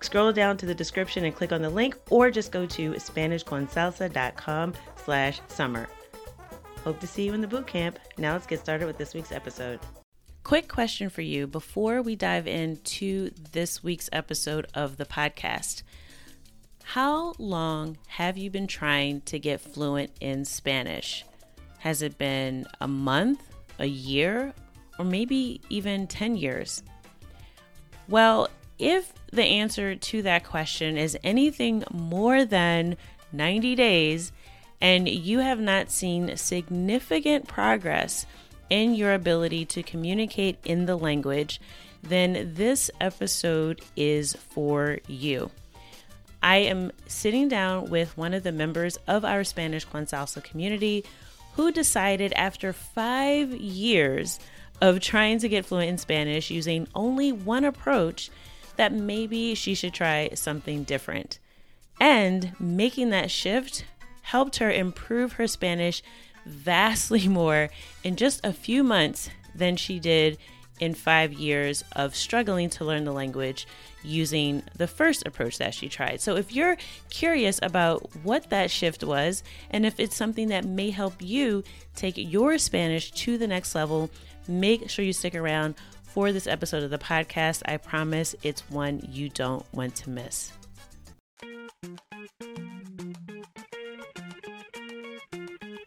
scroll down to the description and click on the link or just go to SpanishConsalsa.com slash summer. Hope to see you in the boot camp. Now let's get started with this week's episode. Quick question for you before we dive into this week's episode of the podcast. How long have you been trying to get fluent in Spanish? Has it been a month, a year, or maybe even 10 years? Well, if the answer to that question is anything more than 90 days and you have not seen significant progress in your ability to communicate in the language, then this episode is for you. I am sitting down with one of the members of our Spanish Con Salsa community who decided after five years of trying to get fluent in Spanish using only one approach that maybe she should try something different. And making that shift helped her improve her Spanish vastly more in just a few months than she did in five years of struggling to learn the language using the first approach that she tried. So, if you're curious about what that shift was and if it's something that may help you take your Spanish to the next level, make sure you stick around for this episode of the podcast. I promise it's one you don't want to miss.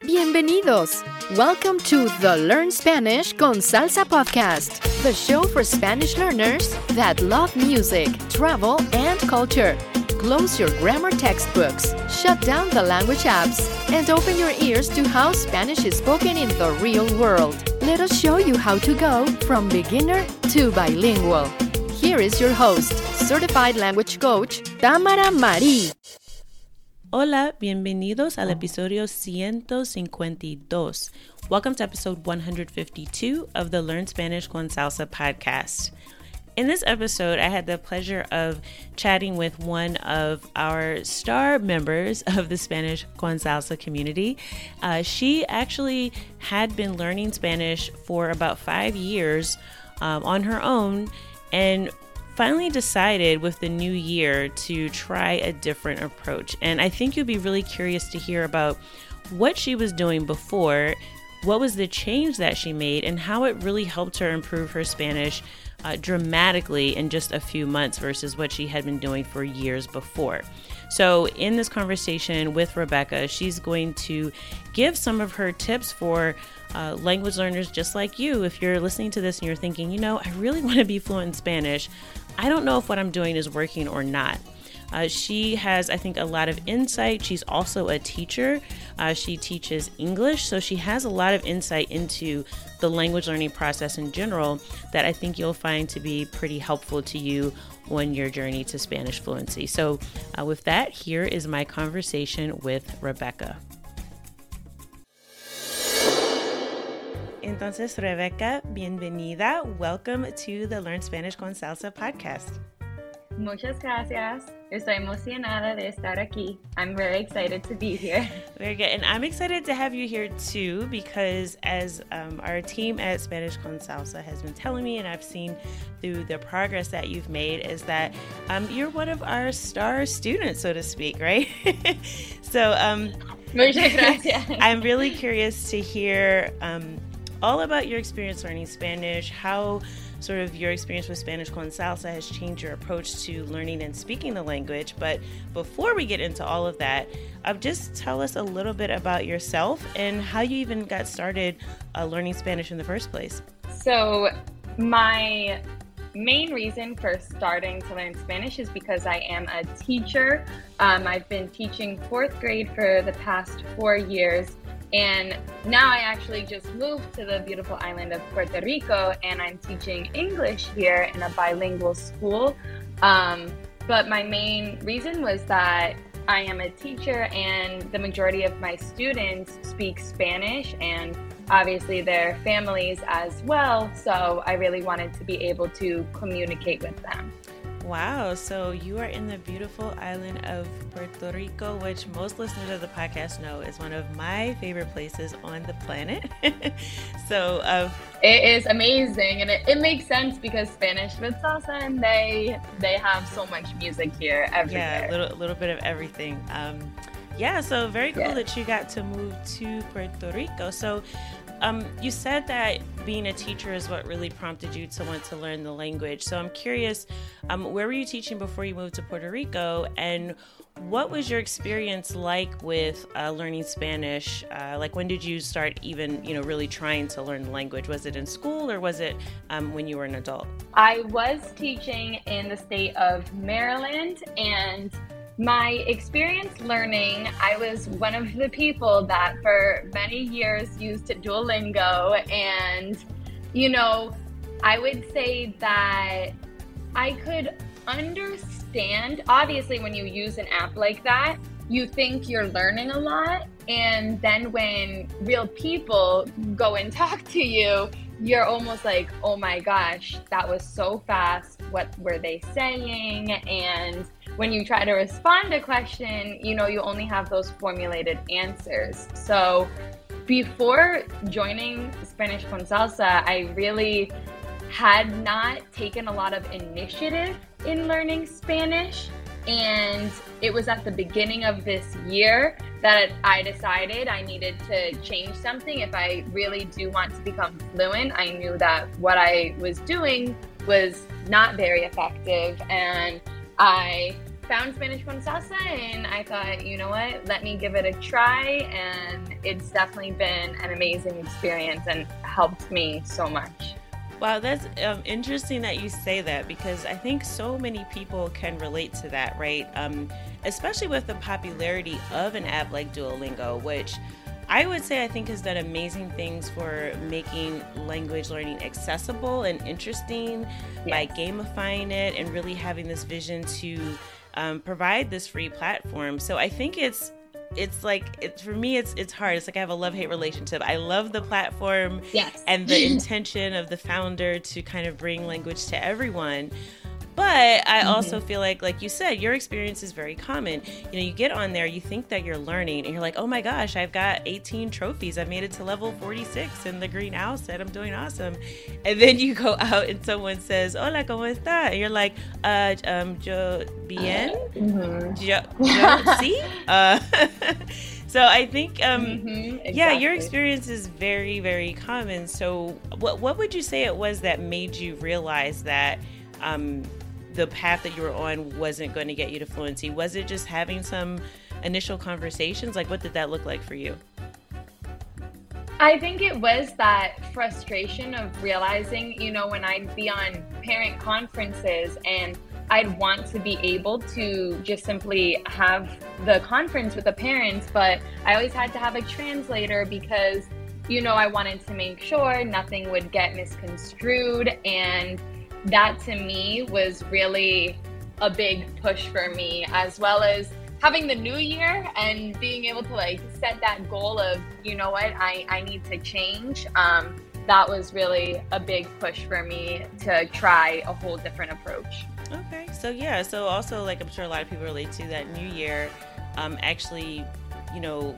Bienvenidos. Welcome to the Learn Spanish con Salsa podcast, the show for Spanish learners that love music, travel, and culture. Close your grammar textbooks, shut down the language apps, and open your ears to how Spanish is spoken in the real world. Let us show you how to go from beginner to bilingual. Here is your host, certified language coach, Tamara Marie. Hola, bienvenidos al episodio 152. Welcome to episode 152 of the Learn Spanish con Salsa podcast. In this episode, I had the pleasure of chatting with one of our star members of the Spanish Con Salsa community. Uh, she actually had been learning Spanish for about five years um, on her own and finally decided with the new year to try a different approach. And I think you'll be really curious to hear about what she was doing before, what was the change that she made, and how it really helped her improve her Spanish uh, dramatically in just a few months versus what she had been doing for years before. So, in this conversation with Rebecca, she's going to give some of her tips for uh, language learners just like you. If you're listening to this and you're thinking, you know, I really want to be fluent in Spanish, I don't know if what I'm doing is working or not. Uh, she has, I think, a lot of insight. She's also a teacher. Uh, she teaches English, so she has a lot of insight into the language learning process in general that I think you'll find to be pretty helpful to you on your journey to Spanish fluency. So, uh, with that, here is my conversation with Rebecca. Entonces, Rebecca, bienvenida. Welcome to the Learn Spanish con Salsa podcast. Muchas gracias. Estoy emocionada de estar aquí. I'm very excited to be here. Very good. And I'm excited to have you here too because, as um, our team at Spanish con Salsa has been telling me, and I've seen through the progress that you've made, is that um, you're one of our star students, so to speak, right? so, um, Muchas gracias. I'm really curious to hear um, all about your experience learning Spanish, how sort of your experience with Spanish con salsa has changed your approach to learning and speaking the language. But before we get into all of that, uh, just tell us a little bit about yourself and how you even got started uh, learning Spanish in the first place. So, my main reason for starting to learn Spanish is because I am a teacher. Um, I've been teaching fourth grade for the past four years. And now I actually just moved to the beautiful island of Puerto Rico and I'm teaching English here in a bilingual school. Um, but my main reason was that I am a teacher and the majority of my students speak Spanish and obviously their families as well. So I really wanted to be able to communicate with them. Wow. So you are in the beautiful island of Puerto Rico, which most listeners of the podcast know is one of my favorite places on the planet. so uh, it is amazing, and it, it makes sense because Spanish with salsa, and they they have so much music here everywhere. Yeah, a little little bit of everything. Um, yeah, so very cool Yeah. that you got to move to Puerto Rico. So, um, you said that being a teacher is what really prompted you to want to learn the language. So, I'm curious, um, where were you teaching before you moved to Puerto Rico, and what was your experience like with uh, learning Spanish? Uh, like, when did you start even, you know, really trying to learn the language? Was it in school or was it um, when you were an adult? I was teaching in the state of Maryland, and my experience learning, I was one of the people that for many years used Duolingo. And, you know, I would say that I could understand, obviously, when you use an app like that, you think you're learning a lot. And then when real people go and talk to you, you're almost like, oh my gosh, that was so fast. What were they saying? And when you try to respond to a question, you know, you only have those formulated answers. So before joining Spanish con Salsa, I really had not taken a lot of initiative in learning Spanish. And it was at the beginning of this year that I decided I needed to change something. If I really do want to become fluent, I knew that what I was doing was not very effective. And I found Spanish con salsa and I thought, you know what, let me give it a try. And it's definitely been an amazing experience and helped me so much. Wow, that's um, interesting that you say that because I think so many people can relate to that, right? Um, especially with the popularity of an app like Duolingo, which I would say I think has done amazing things for making language learning accessible and interesting by gamifying it and really having this vision to um, provide this free platform. So I think it's it's like it's for me it's it's hard it's like i have a love hate relationship i love the platform Yes. and the intention of the founder to kind of bring language to everyone but i also feel like like you said your experience is very common. You know you get on there you think that you're learning and you're like oh my gosh i've got 18 trophies. I made it to level 46 in the green owl set i'm doing awesome. And then you go out and someone says hola como está? And you're like uh um yo bien. Mhm. yo, yo sí. Uh so i think um Mhm, yeah your experience is very very common. So what what would you say it was that made you realize that um the path that you were on wasn't going to get you to fluency was it just having some initial conversations like what did that look like for you I think it was that frustration of realizing, you know, when I'd be on parent conferences and I'd want to be able to just simply have the conference with the parents, but I always had to have a translator because, you know, I wanted to make sure nothing would get misconstrued. And that to me was really a big push for me, as well as having the new year and being able to like set that goal of you know what i i need to change um that was really a big push for me to try a whole different approach. Okay, so yeah, so also like I'm sure a lot of people relate to that new year, um, actually, you know,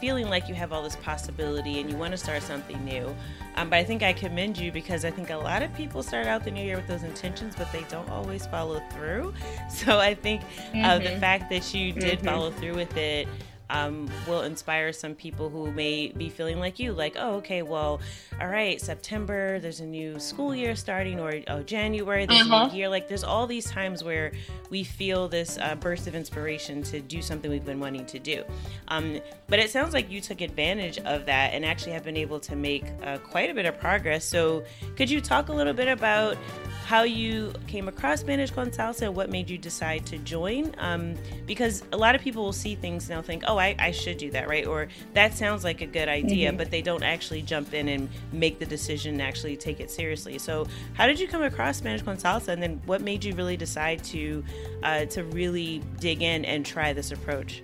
feeling like you have all this possibility and you want to start something new. Um, but I think I commend you because I think a lot of people start out the new year with those intentions, but they don't always follow through. So I think mm-hmm. uh, the mm-hmm. fact that you did mm-hmm. follow through with it um, will inspire some people who may be feeling like you, like, oh, okay, well, all right, September, there's a new school year starting, or oh, January, there's uh-huh. a new year. Like, there's all these times where we feel this uh, burst of inspiration to do something we've been wanting to do. Um, but it sounds like you took advantage of that and actually have been able to make uh, quite a bit of progress. So, could you talk a little bit about how you came across Spanish con Salsa, what made you decide to join. Um, because a lot of people will see things and they'll think, oh, I, I should do that, right? Or that sounds like a good idea, mm-hmm. but they don't actually jump in and make the decision and actually take it seriously. So, how did you come across Spanish con Salsa, and then what made you really decide to uh, to really dig in and try this approach?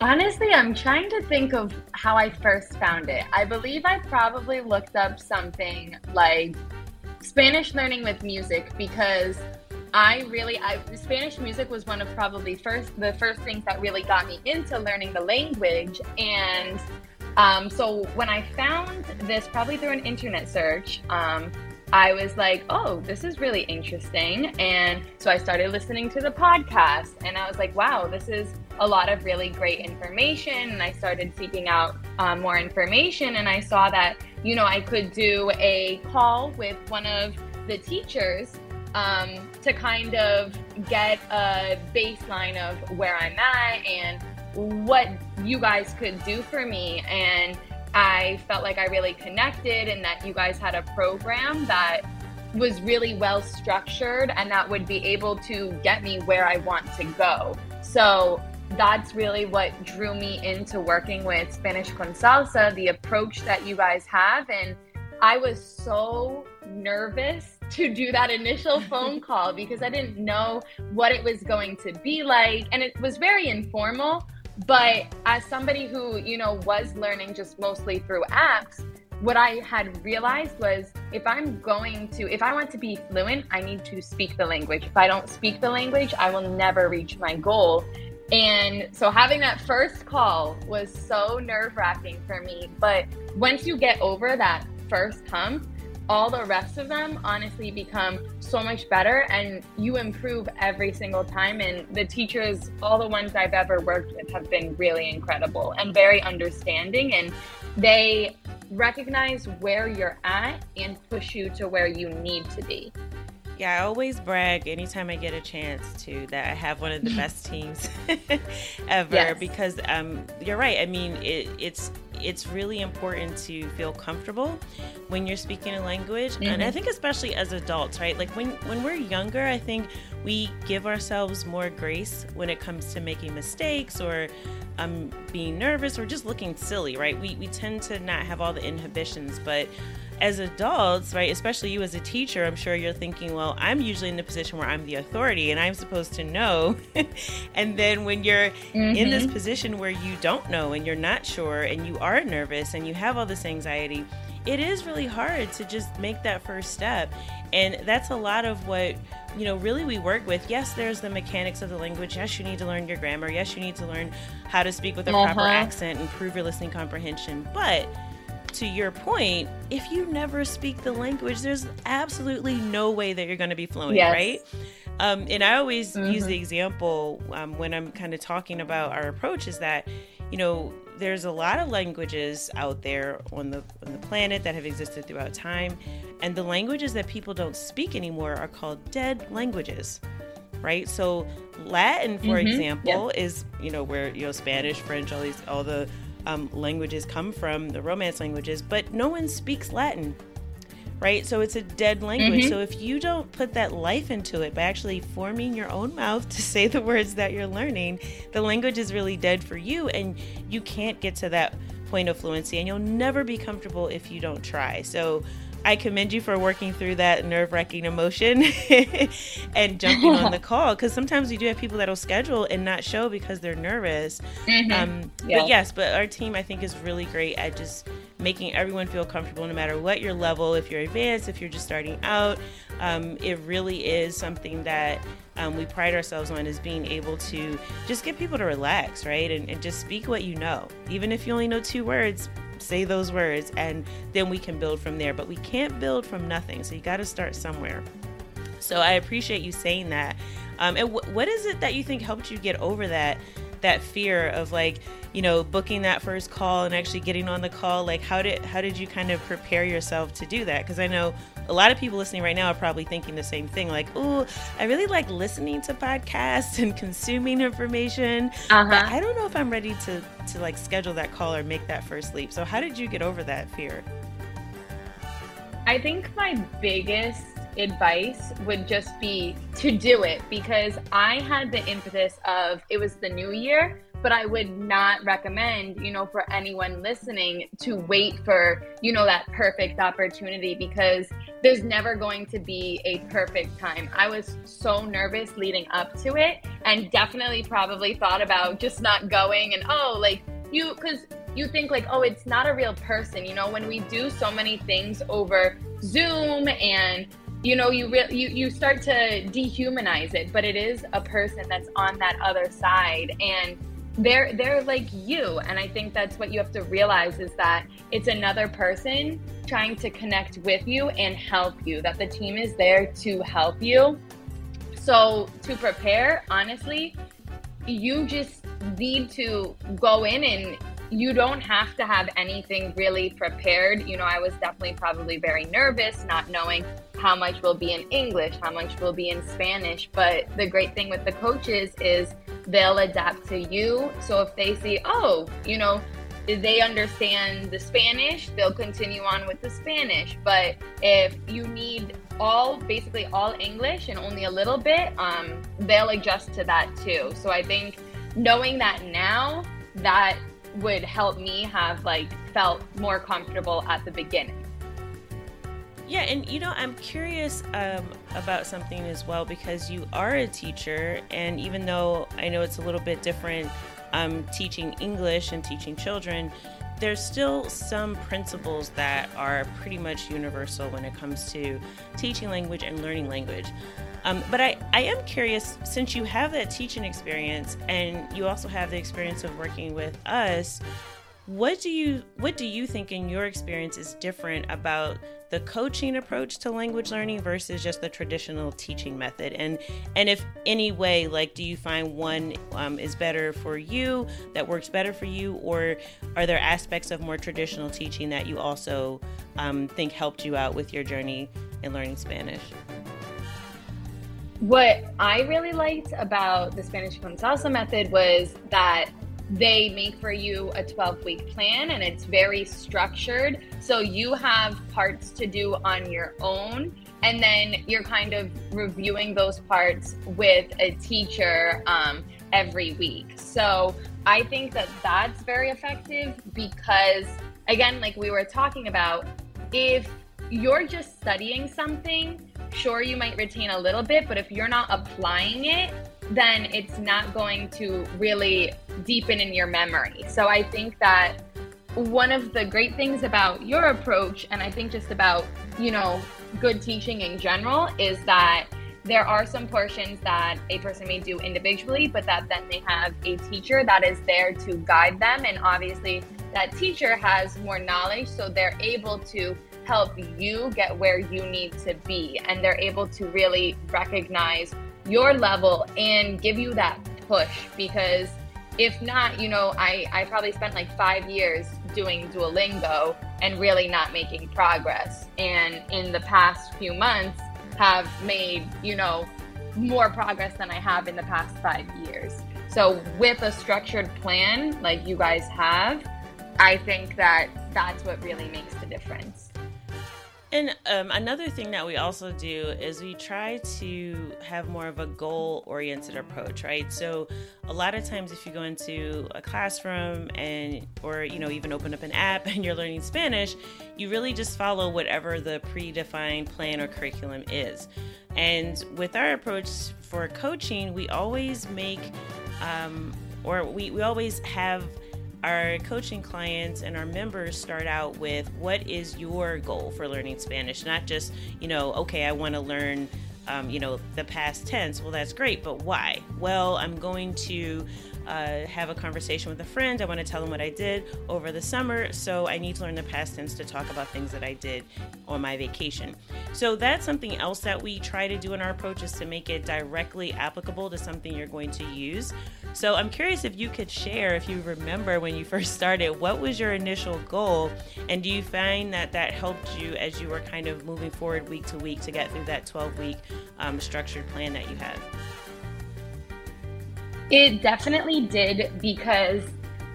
Honestly, I'm trying to think of how I first found it. I believe I probably looked up something like Spanish learning with music because I really I Spanish music was one of probably first the first things that really got me into learning the language and um, so when I found this probably through an internet search um, I was like, oh, this is really interesting. And so I started listening to the podcast and I was like, wow, this is a lot of really great information. And I started seeking out um, more information and I saw that, you know, I could do a call with one of the teachers um, to kind of get a baseline of where I'm at and what you guys could do for me. And I felt like I really connected and that you guys had a program that was really well structured and that would be able to get me where I want to go. So that's really what drew me into working with Spanish con Salsa, the approach that you guys have. And I was so nervous to do that initial phone call because I didn't know what it was going to be like. And it was very informal. But as somebody who, you know, was learning just mostly through apps, what I had realized was if I'm going to, if I want to be fluent, I need to speak the language. If I don't speak the language, I will never reach my goal. And so having that first call was so nerve wracking for me. But once you get over that first hump, all the rest of them honestly become so much better and you improve every single time. And the teachers all the ones i've ever worked with have been really incredible and very understanding. And they recognize where you're at and push you to where you need to be yeah, I always brag anytime I get a chance to that I have one of the best teams ever yes. because um, you're right. I mean, it, it's it's really important to feel comfortable when you're speaking a language, mm-hmm. and I mm-hmm. think especially as adults, right? Like when when we're younger, I think we give ourselves more grace when it comes to making mistakes or um, being nervous or just looking silly, right? We we tend to not have all the inhibitions, but as adults, right, especially you as a teacher, I'm sure you're thinking, well, I'm usually in the position where I'm the authority and I'm supposed to know. and then when you're mm-hmm. in this mm-hmm. position where you don't know and you're not sure and you are nervous and you have all this anxiety, it is really hard to just make that first step. And that's a lot of what, you know, really we work with. Yes, there's the mechanics of the language. Yes, you need to learn your grammar. Yes, you need to learn how to speak with a uh-huh. proper accent, improve your listening comprehension. But to your point, if you never speak the language, there's absolutely no way that you're going to be fluent, yes. right? Um, and I always mm-hmm. use the example um, when I'm kind of talking about our approach is that, you know, there's a lot of languages out there on the on the planet that have existed throughout time, and the languages that people don't speak anymore are called dead languages, right? So Latin, for mm-hmm. example, yep. is you know where you know Spanish, French, all these all the um, languages come from, the Romance languages, but no one speaks Latin, right? So it's a dead language. Mm-hmm. So if you don't put that life into it by actually forming your own mouth to say the words that you're learning, the language is really dead for you, and you can't get to that point of fluency, and you'll never be comfortable if you don't try. So I commend you for working through that nerve wracking emotion and jumping on the call because sometimes we do have people that'll schedule and not show because they're nervous. Mm-hmm. Um, yeah. But yes, but our team I think is really great at just making everyone feel comfortable no matter what your level, if you're advanced, if you're just starting out. Um, it really is something that um, we pride ourselves on is being able to just get people to relax, right? And, and just speak what you know. Even if you only know two words, say those words and then we can build from there. But we can't build from nothing. So you got to start somewhere. So I appreciate you saying that. Um, and w- what is it that you think helped you get over that that fear of like you know booking that first call and actually getting on the call? Like how did how did you kind of prepare yourself to do that? Because I know a lot of people listening right now are probably thinking the same thing like oh i really like listening to podcasts and consuming information. Uh-huh. but i don't know if i'm ready to to like schedule that call or make that first leap. So how did you get over that fear? I think my biggest advice would just be to do it because I had the impetus of it was the new year, but I would not recommend, you know, for anyone listening to wait for, you know, that perfect opportunity because there's never going to be a perfect time. I was so nervous leading up to it and definitely probably thought about just not going and oh, like you cuz you think like oh it's not a real person you know when we do so many things over zoom and you know you re- you you start to dehumanize it but it is a person that's on that other side and they're they're like you and i think that's what you have to realize is that it's another person trying to connect with you and help you that the team is there to help you. So to prepare honestly you just need to go in and you don't have to have anything really prepared. You know, I was definitely probably very nervous, not knowing how much will be in English, how much will be in Spanish. But the great thing with the coaches is they'll adapt to you. So if they see, oh, you know, they understand the Spanish, they'll continue on with the Spanish. But if you need all basically all English and only a little bit, um, they'll adjust to that too. So I think knowing that now, that would help me have like felt more comfortable at the beginning. Yeah, and you know, I'm curious um, about something as well because you are a teacher, and even though I know it's a little bit different um, teaching English and teaching children, there's still some principles that are pretty much universal when it comes to teaching language and learning language. Um, but I, I am curious since you have that teaching experience and you also have the experience of working with us what do you what do you think in your experience is different about the coaching approach to language learning versus just the traditional teaching method? And and if any way like do you find one um, is better for you that works better for you? Or are there aspects of more traditional teaching that you also um, think helped you out with your journey in learning spanish what I really liked about the Spanish con salsa method was that they make for you a 12 week plan and it's very structured. So you have parts to do on your own. And then you're kind of reviewing those parts with a teacher um, every week. So I think that that's very effective because, again, like we were talking about, if you're just studying something, sure you might retain a little bit, but if you're not applying it, then it's not going to really deepen in your memory. So I think that one of the great things about your approach, and I think just about, you know, good teaching in general, is that there are some portions that a person may do individually, but that then they have a teacher that is there to guide them. And obviously, that teacher has more knowledge, so they're able to help you get where you need to be. And they're able to really recognize your level and give you that push because if not, you know, I, I probably spent like five years doing Duolingo and really not making progress. And in the past few months, have made, you know, more progress than I have in the past five years. So, with a structured plan like you guys have, I think that that's what really makes the difference. And um, another thing that we also do is we try to have more of a goal oriented approach, right? So a lot of times if you go into a classroom and or you know even open up an app and you're learning Spanish, you really just follow whatever the predefined plan or curriculum is. And with our approach for coaching, we always make um, or we, we always have our coaching clients and our members start out with what is your goal for learning Spanish? Not just, you know, okay, I want to learn um, you know, the past tense. Well, that's great, but why? Well, I'm going to uh, have a conversation with a friend. I want to tell them what I did over the summer. So I need to learn the past tense to talk about things that I did on my vacation. So that's something else that we try to do in our approach is to make it directly applicable to something you're going to use. So I'm curious if you could share, if you remember when you first started, what was your initial goal? And do you find that that helped you as you were kind of moving forward week to week to get through that 12 week um, structured plan that you had? It definitely did because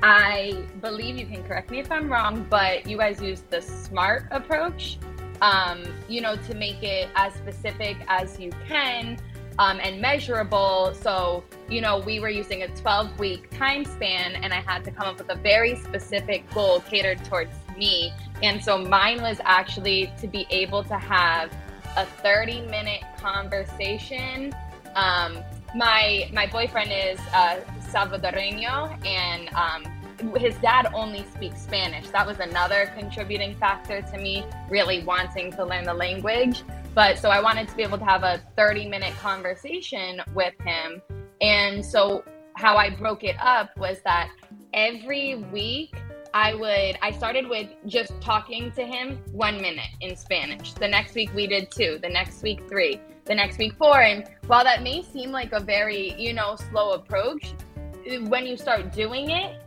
I believe you can correct me if I'm wrong, but you guys used the SMART approach, um, you know, to make it as specific as you can um, and measurable. So, you know, we were using a 12 week time span, and I had to come up with a very specific goal catered towards me. And so mine was actually to be able to have a 30 minute conversation um, my my boyfriend is uh, Salvadoreño, and um, his dad only speaks Spanish. That was another contributing factor to me really wanting to learn the language. But so I wanted to be able to have a 30 minute conversation with him. And so how I broke it up was that every week I would, I started with just talking to him one minute in Spanish. The next week we did two, the next week three the next week four. And while that may seem like a very, you know, slow approach, when you start doing it,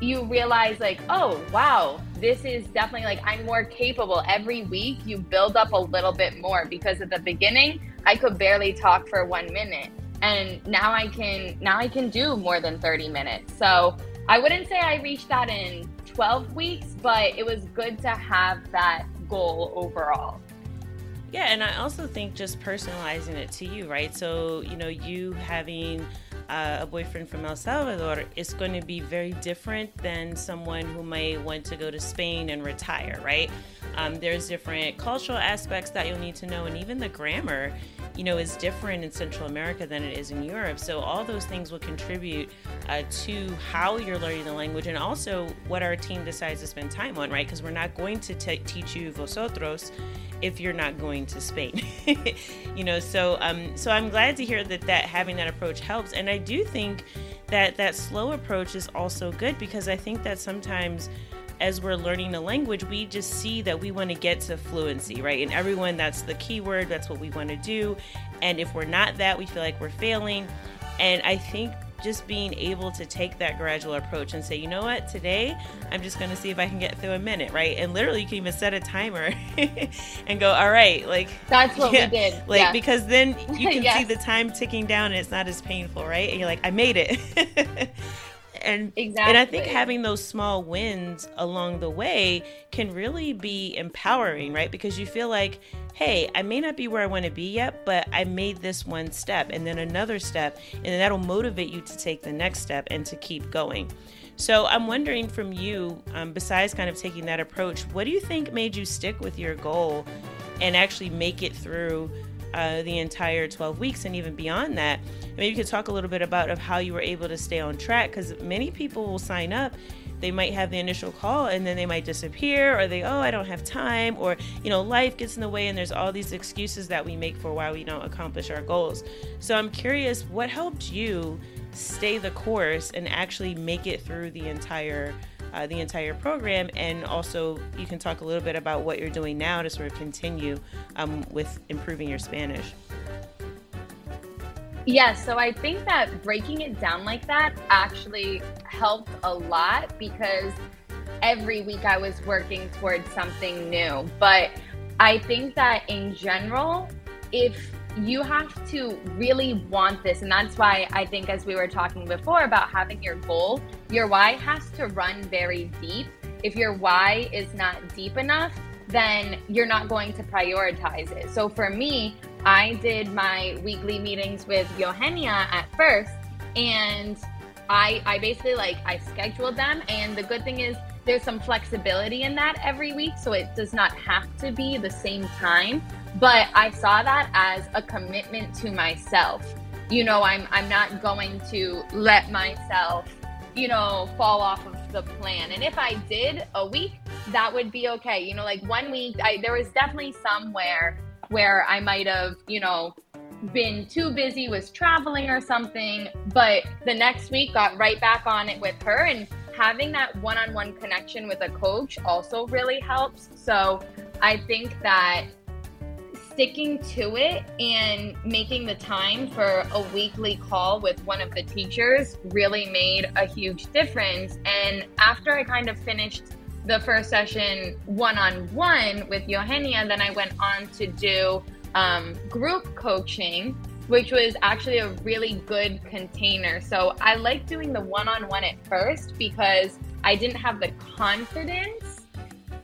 you realize like, oh, wow, this is definitely like I'm more capable. Every week you build up a little bit more because at the beginning I could barely talk for one minute. And now I can now I can do more than 30 minutes. So I wouldn't say I reached that in 12 weeks, but it was good to have that goal overall. Yeah, and I also think just personalizing it to you, right? So, you know, you having uh, a boyfriend from El Salvador is going to be very different than someone who might want to go to Spain and retire, right? Um, there's different cultural aspects that you'll need to know, and even the grammar, you know, is different in Central America than it is in Europe. So all those things will contribute uh, to how you're learning the language, and also what our team decides to spend time on, right? Because we're not going to t- teach you vosotros if you're not going to Spain. you know, so um, so I'm glad to hear that that having that approach helps, and I do think that that slow approach is also good because I think that sometimes as we're learning the language, we just see that we want to get to fluency, right? And everyone, that's the key word, that's what we want to do. And if we're not that, we feel like we're failing. And I think just being able to take that gradual approach and say, you know what, today I'm just going to see if I can get through a minute, right? And literally, you can even set a timer and go, all right, like that's what yeah, we did, like yeah. because then you can yes. see the time ticking down and it's not as painful, right? And you're like, I made it. and exactly. and I think having those small wins along the way can really be empowering, right? Because you feel like, hey, I may not be where I want to be yet, but I made this one step and then another step, and that'll motivate you to take the next step and to keep going. So I'm wondering from you, um, besides kind of taking that approach, what do you think made you stick with your goal and actually make it through? Uh, the entire 12 weeks and even beyond that. Maybe you could talk a little bit about of how you were able to stay on track because many people will sign up they might have the initial call and then they might disappear or they oh i don't have time or you know life gets in the way and there's all these excuses that we make for why we don't accomplish our goals so i'm curious what helped you stay the course and actually make it through the entire uh, the entire program. And also, you can talk a little bit about what you're doing now to sort of continue um, with improving your Spanish. Yes, so I think that breaking it down like that actually helped a lot because every week I was working towards something new. But I think that in general, if you have to really want this. And that's why I think, as we were talking before about having your goal, your why has to run very deep. If your why is not deep enough, then you're not going to prioritize it. So for me, I did my weekly meetings with Eugenia at first, and I, I basically like I scheduled them. And the good thing is, there's some flexibility in that every week, so it does not have to be the same time. But I saw that as a commitment to myself. You know, I'm I'm not going to let myself, you know, fall off of the plan. And if I did a week, that would be okay. You know, like one week, I there was definitely somewhere where I might have, you know, been too busy, was traveling or something, but the next week got right back on it with her and having that one-on-one connection with a coach also really helps. So, I think that sticking to it and making the time for a weekly call with one of the teachers really made a huge difference. And after I kind of finished the first session one on one with Eugenia, then I went on to do um, group coaching, which was actually a really good container. So I like doing the one on one at first because I didn't have the confidence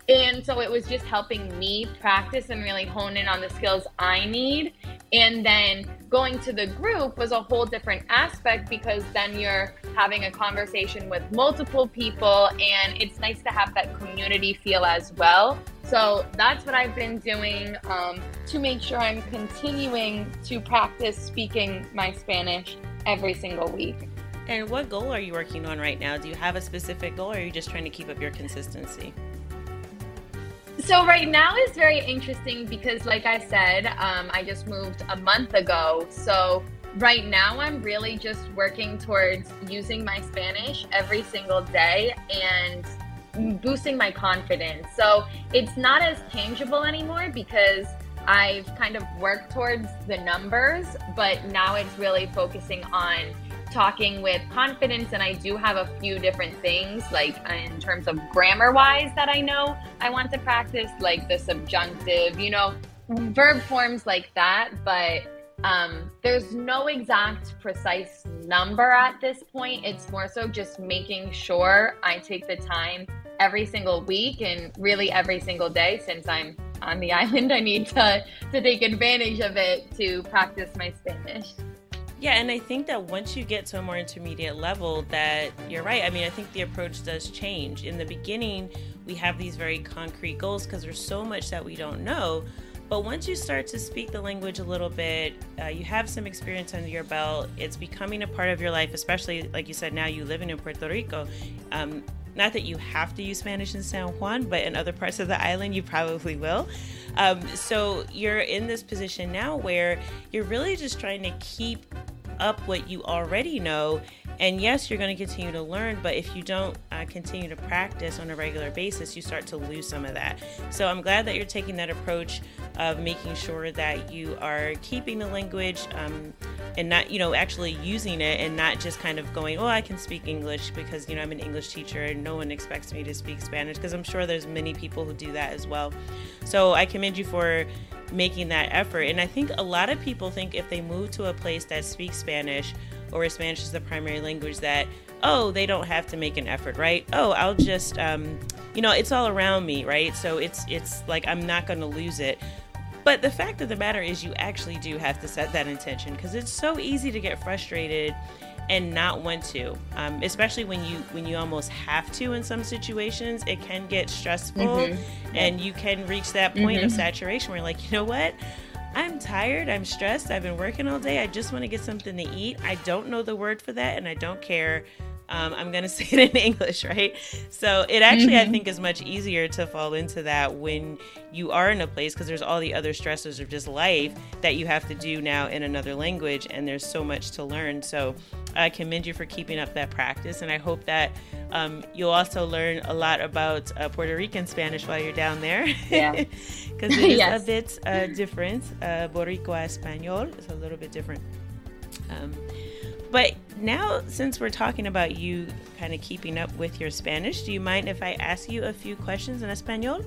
and so it was just helping me practice and really hone in on the skills I need. And then going to the group was a whole different aspect because then you're having a conversation with multiple people and it's nice to have that community feel as well. So that's what I've been doing um, to make sure I'm continuing to practice speaking my Spanish every single week. And what goal are you working on right now? Do you have a specific goal or are you just trying to keep up your consistency? So right now is very interesting because, like I said, um, I just moved a month ago. So right now I'm really just working towards using my Spanish every single day and boosting my confidence. So it's not as tangible anymore because I've kind of worked towards the numbers, but now it's really focusing on talking with confidence and I do have a few different things like in terms of grammar wise that I know I want to practice like the subjunctive, you know, verb forms like that, but um, there's no exact precise number at this point. It's more so just making sure I take the time every single week and really every single day since I'm on the island. I need to, to take advantage of it to practice my Spanish. Yeah, and I think that once you get to a more intermediate level, that you're right. I mean, I think the approach does change. In the beginning, we have these very concrete goals because there's so much that we don't know. But once you start to speak the language a little bit, uh, you have some experience under your belt, it's becoming a part of your life, especially like you said, now you living in Puerto Rico. Um, not that you have to use Spanish in San Juan, but in other parts of the island, you probably will. Um, so you're in this position now where you're really just trying to keep up what you already know. And yes, you're going to continue to learn, but if you don't uh, continue to practice on a regular basis, you start to lose some of that. So I'm glad that you're taking that approach of making sure that you are keeping the language um, and not, you know, actually using it and not just kind of going, oh, I can speak English because, you know, I'm an English teacher and no one expects me to speak Spanish because I'm sure there's many people who do that as well. So I commend you for making that effort. And I think a lot of people think if they move to a place that speaks Spanish or Spanish is the primary language, that oh, they don't have to make an effort, right? Oh, I'll just, um, you know, it's all around me, right? So it's it's like I'm not going to lose it. But the fact of the matter is, you actually do have to set that intention because it's so easy to get frustrated and not want to um, especially when you when you almost have to in some situations it can get stressful mm-hmm. and you can reach that point mm-hmm. of saturation where you're like you know what I'm tired, I'm stressed, I've been working all day, I just want to get something to eat. I don't know the word for that and I don't care um, I'm going to say it in English, right? So it actually, mm-hmm. I think, is much easier to fall into that when you are in a place because there's all the other stresses of just life that you have to do now in another language, and there's so much to learn. So I commend you for keeping up that practice, and I hope that um, you'll also learn a lot about uh, Puerto Rican Spanish while you're down there. Yeah. Because it is yes. a bit uh, different. Uh, Boricua Espanol is a little bit different. Um, but now, since we're talking about you kind of keeping up with your Spanish, do you mind if I ask you a few questions in Español?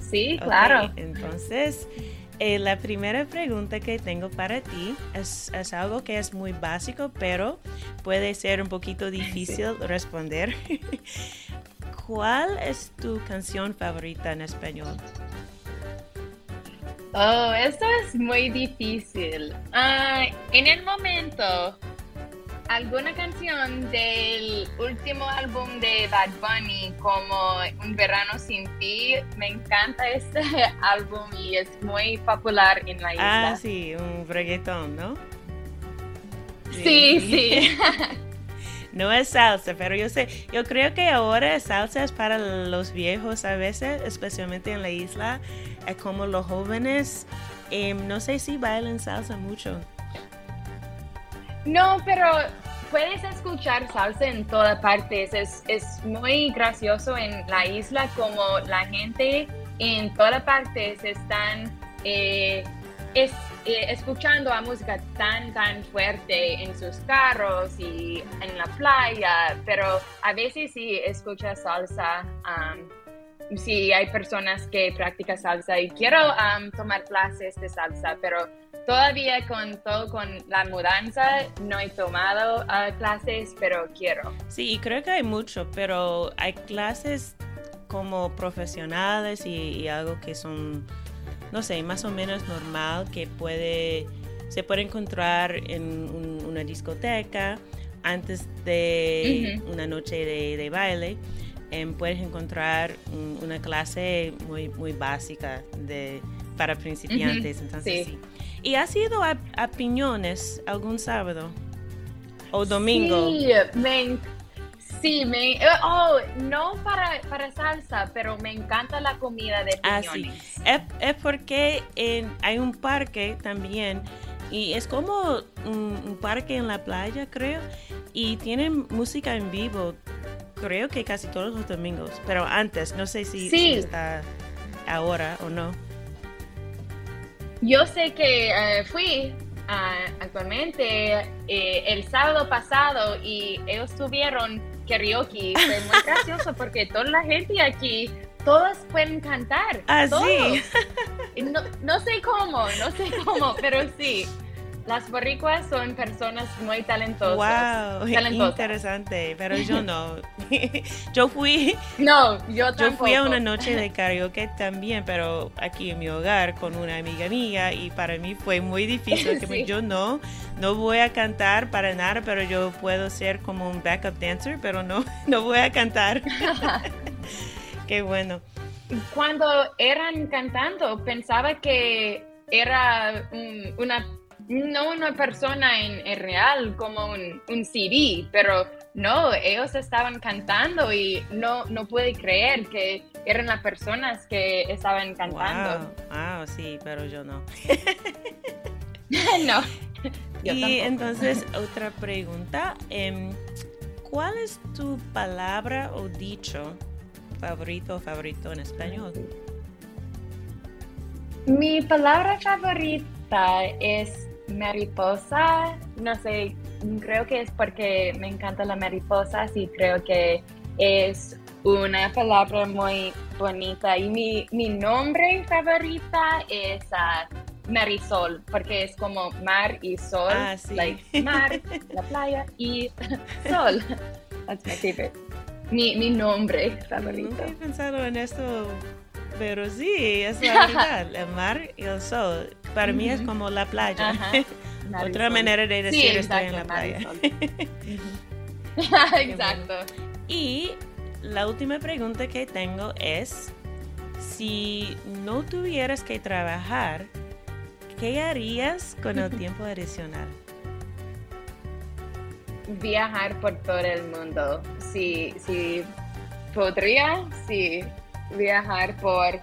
Sí, claro. Okay, entonces, eh, la primera pregunta que tengo para ti es, es, algo que es muy básico, pero puede ser un poquito difícil responder. ¿Cuál es tu canción favorita en español? Oh, esto es muy difícil. Uh, en el momento, alguna canción del último álbum de Bad Bunny, como Un verano sin ti, me encanta este álbum y es muy popular en la isla. Ah, sí, un reggaetón, ¿no? Sí, sí. no es salsa, pero yo sé, yo creo que ahora salsa es para los viejos a veces, especialmente en la isla, es como los jóvenes, em, no sé si bailan salsa mucho. No, pero puedes escuchar salsa en todas partes. Es, es muy gracioso en la isla como la gente en todas partes están eh, es, eh, escuchando a música tan, tan fuerte en sus carros y en la playa, pero a veces sí escucha salsa. Sí, hay personas que practican salsa y quiero um, tomar clases de salsa, pero todavía con todo con la mudanza no he tomado uh, clases, pero quiero. Sí, creo que hay mucho, pero hay clases como profesionales y, algo que son, no sé, más o menos normal, que puede, se puede encontrar en una discoteca antes de una noche de, baile. Puedes encontrar una clase muy, muy básica de, para principiantes. Entonces, sí. ¿Y has ido a, a, Piñones algún sábado o domingo? Sí, me Sí, me, oh, no para, para salsa, pero me encanta la comida de piñones. Ah, sí. Es, porque hay un parque también y es como un, parque en la playa, creo, y tienen música en vivo, creo que casi todos los domingos, pero antes, no sé si, está ahora o no. Yo sé que eh, fui ah, actualmente eh, el sábado pasado y ellos tuvieron karaoke. Fue muy gracioso porque toda la gente aquí, todas pueden cantar. Ah, sí. No, no sé cómo, no sé cómo, pero sí. Las boricuas son personas muy talentosas. Wow, interesante, pero yo no. yo fui. No, yo tampoco. Yo fui a una noche de karaoke también, pero aquí en mi hogar con una amiga mía y para mí fue muy difícil. Que Yo no, no voy a cantar para nada, pero yo puedo ser como un backup dancer, pero no, no voy a cantar. Qué bueno. Cuando eran cantando, pensaba que era una no una persona en, real como un, un, CD, pero no, ellos estaban cantando y no, no pude creer que eran las personas que estaban cantando. Ah, sí, pero yo no. no. y entonces, otra pregunta. Em, ¿Cuál es tu palabra o dicho favorito o favorito en español? Mi palabra favorita es mariposa, no sé, creo que es porque me encanta la mariposa y creo que es una palabra muy bonita. Y mi, mi nombre favorita es uh, Marisol, porque es como mar y sol. Ah, like mar, la playa y sol. That's my favorite. Mi, mi nombre favorito. Nunca he pensado en esto, pero sí, es la verdad. El mar y el sol para mí es como la playa. Otra manera de decir estoy en la playa. exacto. Y la última pregunta que tengo es, si no tuvieras que trabajar, ¿qué harías con el tiempo adicional? Viajar por todo el mundo. Si, si podría, sí, viajar por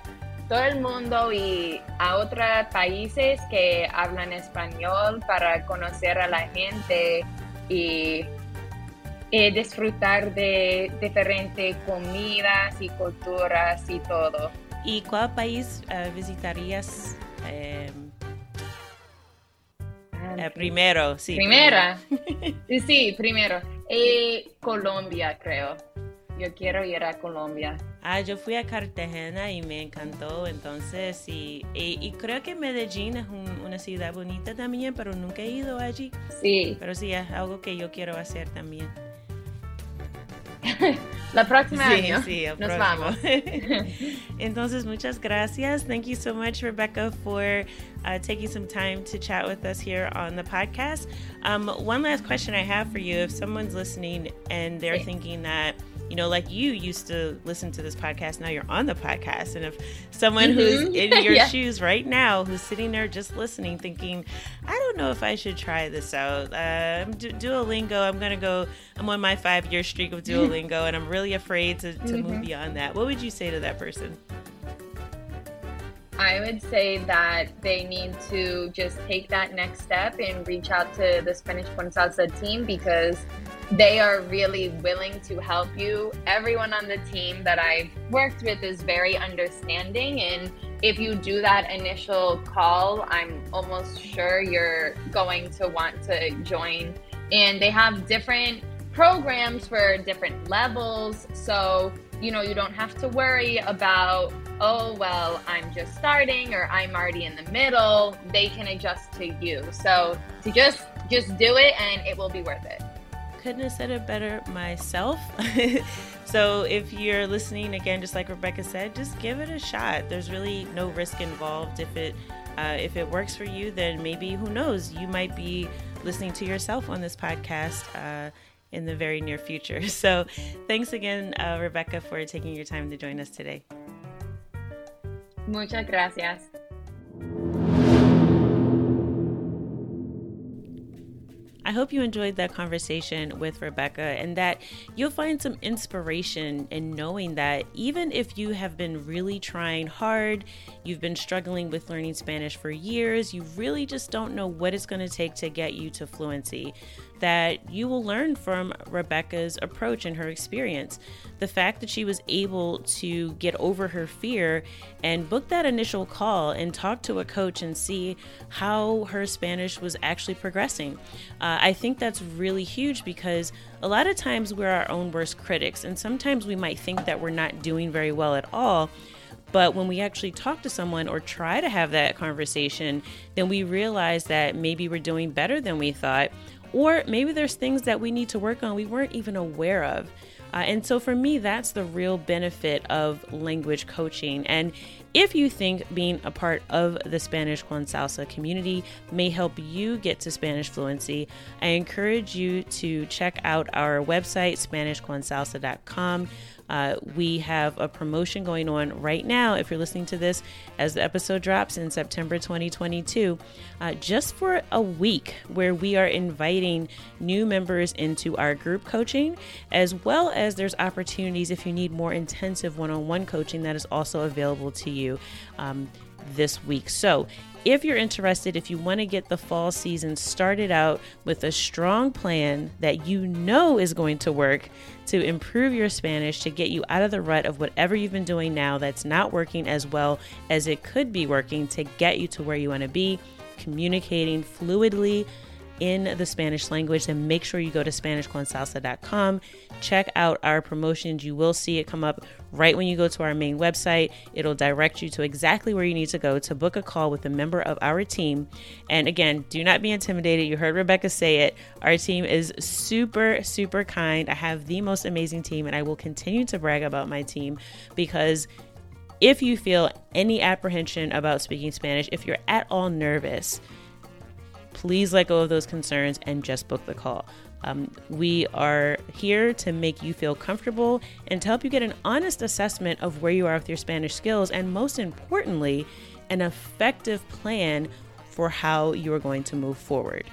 todo el mundo y a otros países que hablan español para conocer a la gente y, disfrutar de diferentes comidas y culturas y todo. ¿Y cuál país eh, visitarías em, ah, eh, primero? Sí, Primera. sí, primero. Eh, Colombia, creo. Yo quiero ir a Colombia. Ah, yo fui a Cartagena y me encantó, entonces sí, y, creo que Medellín es una ciudad bonita también, pero nunca he ido allí. Sí. Pero sí, es algo que yo quiero hacer también. La próxima sí, año sí, nos vamos. Entonces, muchas gracias. Thank you so much, Rebecca, for uh, taking some time to chat with us here on the podcast. Um, one last question I have for you: If someone's listening and they're thinking that you know, like you used to listen to this podcast, now you're on the podcast. And if someone mm-hmm. who's in your yeah. shoes right now, who's sitting there just listening, thinking, I don't know if I should try this out. Uh, Du- Duolingo, I'm going to go, I'm on my five year streak of Duolingo, and I'm really afraid to, to mm-hmm. move beyond that. What would you say to that person? I would say that they need to just take that next step and reach out to the Spanish Con Salsa team because they are really willing to help you. Everyone on the team that I've worked with is very understanding. And if you do that initial call, I'm almost sure you're going to want to join. And they have different programs for different levels. So, you know, you don't have to worry about oh, well, I'm just starting or I'm already in the middle, they can adjust to you. So to just just do it and it will be worth it. Couldn't have said it better myself. so if you're listening again, just like Rebecca said, just give it a shot. There's really no risk involved. If it uh, if it works for you, then maybe who knows, you might be listening to yourself on this podcast. Uh, in the very near future. So, thanks again, uh, Rebecca, for taking your time to join us today. Muchas gracias. I hope you enjoyed that conversation with Rebecca and that you'll find some inspiration in knowing that even if you have been really trying hard, you've been struggling with learning Spanish for years, you really just don't know what it's going to take to get you to fluency that you will learn from Rebecca's approach and her experience. The fact that she was able to get over her fear and book that initial call and talk to a coach and see how her Spanish was actually progressing. Uh, I think that's really huge because a lot of times we're our own worst critics, and sometimes we might think that we're not doing very well at all. But when we actually talk to someone or try to have that conversation, then we realize that maybe we're doing better than we thought, or maybe there's things that we need to work on we weren't even aware of. Uh, and so for me, that's the real benefit of language coaching. And if you think being a part of the Spanish Con Salsa community may help you get to Spanish fluency, I encourage you to check out our website, SpanishConSalsa.com. Uh, we have a promotion going on right now, if you're listening to this as the episode drops in September 2022, uh, just for a week, where we are inviting new members into our group coaching, as well as there's opportunities if you need more intensive one on one coaching that is also available to you. Um, this week. So, if you're interested, if you want to get the fall season started out with a strong plan that you know is going to work to improve your Spanish, to get you out of the rut of whatever you've been doing now that's not working as well as it could be working to get you to where you want to be, communicating fluidly in the Spanish language, then make sure you go to SpanishConsalsa.com. Check out our promotions. You will see it come up right when you go to our main website. It'll direct you to exactly where you need to go to book a call with a member of our team. And again, do not be intimidated. You heard Rebecca say it. Our team is super, super kind. I have the most amazing team, and I will continue to brag about my team because if you feel any apprehension about speaking Spanish, if you're at all nervous, please let go of those concerns and just book the call. Um, we are here to make you feel comfortable and to help you get an honest assessment of where you are with your Spanish skills, and most importantly, an effective plan for how you are going to move forward.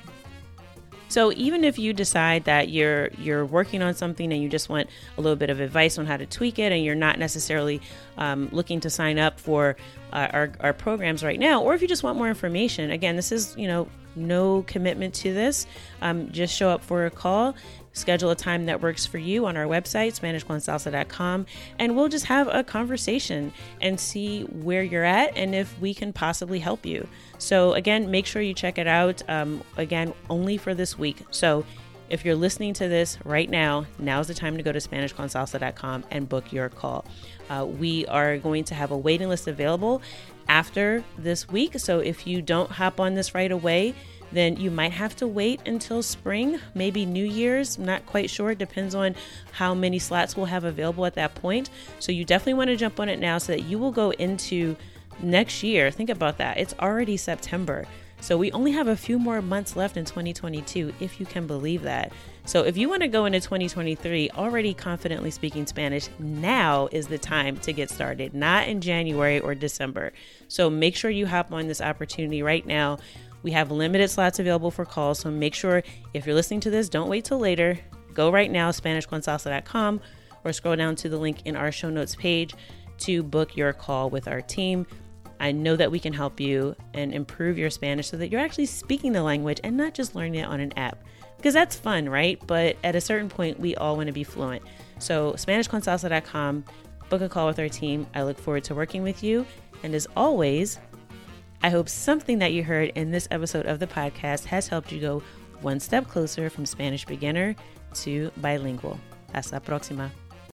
So even if you decide that you're you're working on something and you just want a little bit of advice on how to tweak it, and you're not necessarily um, looking to sign up for uh, our, our programs right now, or if you just want more information, again, this is you know no commitment to this. Um, just show up for a call, schedule a time that works for you on our website, SpanishConsalsa.com, and we'll just have a conversation and see where you're at and if we can possibly help you. So, again, make sure you check it out. Um, again, only for this week. So, if you're listening to this right now, now's the time to go to SpanishConsalsa.com and book your call. Uh, we are going to have a waiting list available after this week. So if you don't hop on this right away, then you might have to wait until spring, maybe New Year's. not quite sure. It depends on how many slots we'll have available at that point. So you definitely want to jump on it now so that you will go into next year. Think about that. It's already September. So we only have a few more months left in 2022, if you can believe that. So if you want to go into 2023 already confidently speaking Spanish, now is the time to get started, not in January or December. So make sure you hop on this opportunity right now. We have limited slots available for calls, so make sure if you're listening to this, don't wait till later. Go right now, SpanishConsalsa.com, or scroll down to the link in our show notes page to book your call with our team. I know that we can help you and improve your Spanish so that you're actually speaking the language and not just learning it on an app. Because that's fun, right? But at a certain point, we all want to be fluent. So, SpanishConsalsa.com, book a call with our team. I look forward to working with you. And as always, I hope something that you heard in this episode of the podcast has helped you go one step closer from Spanish beginner to bilingual. Hasta próxima.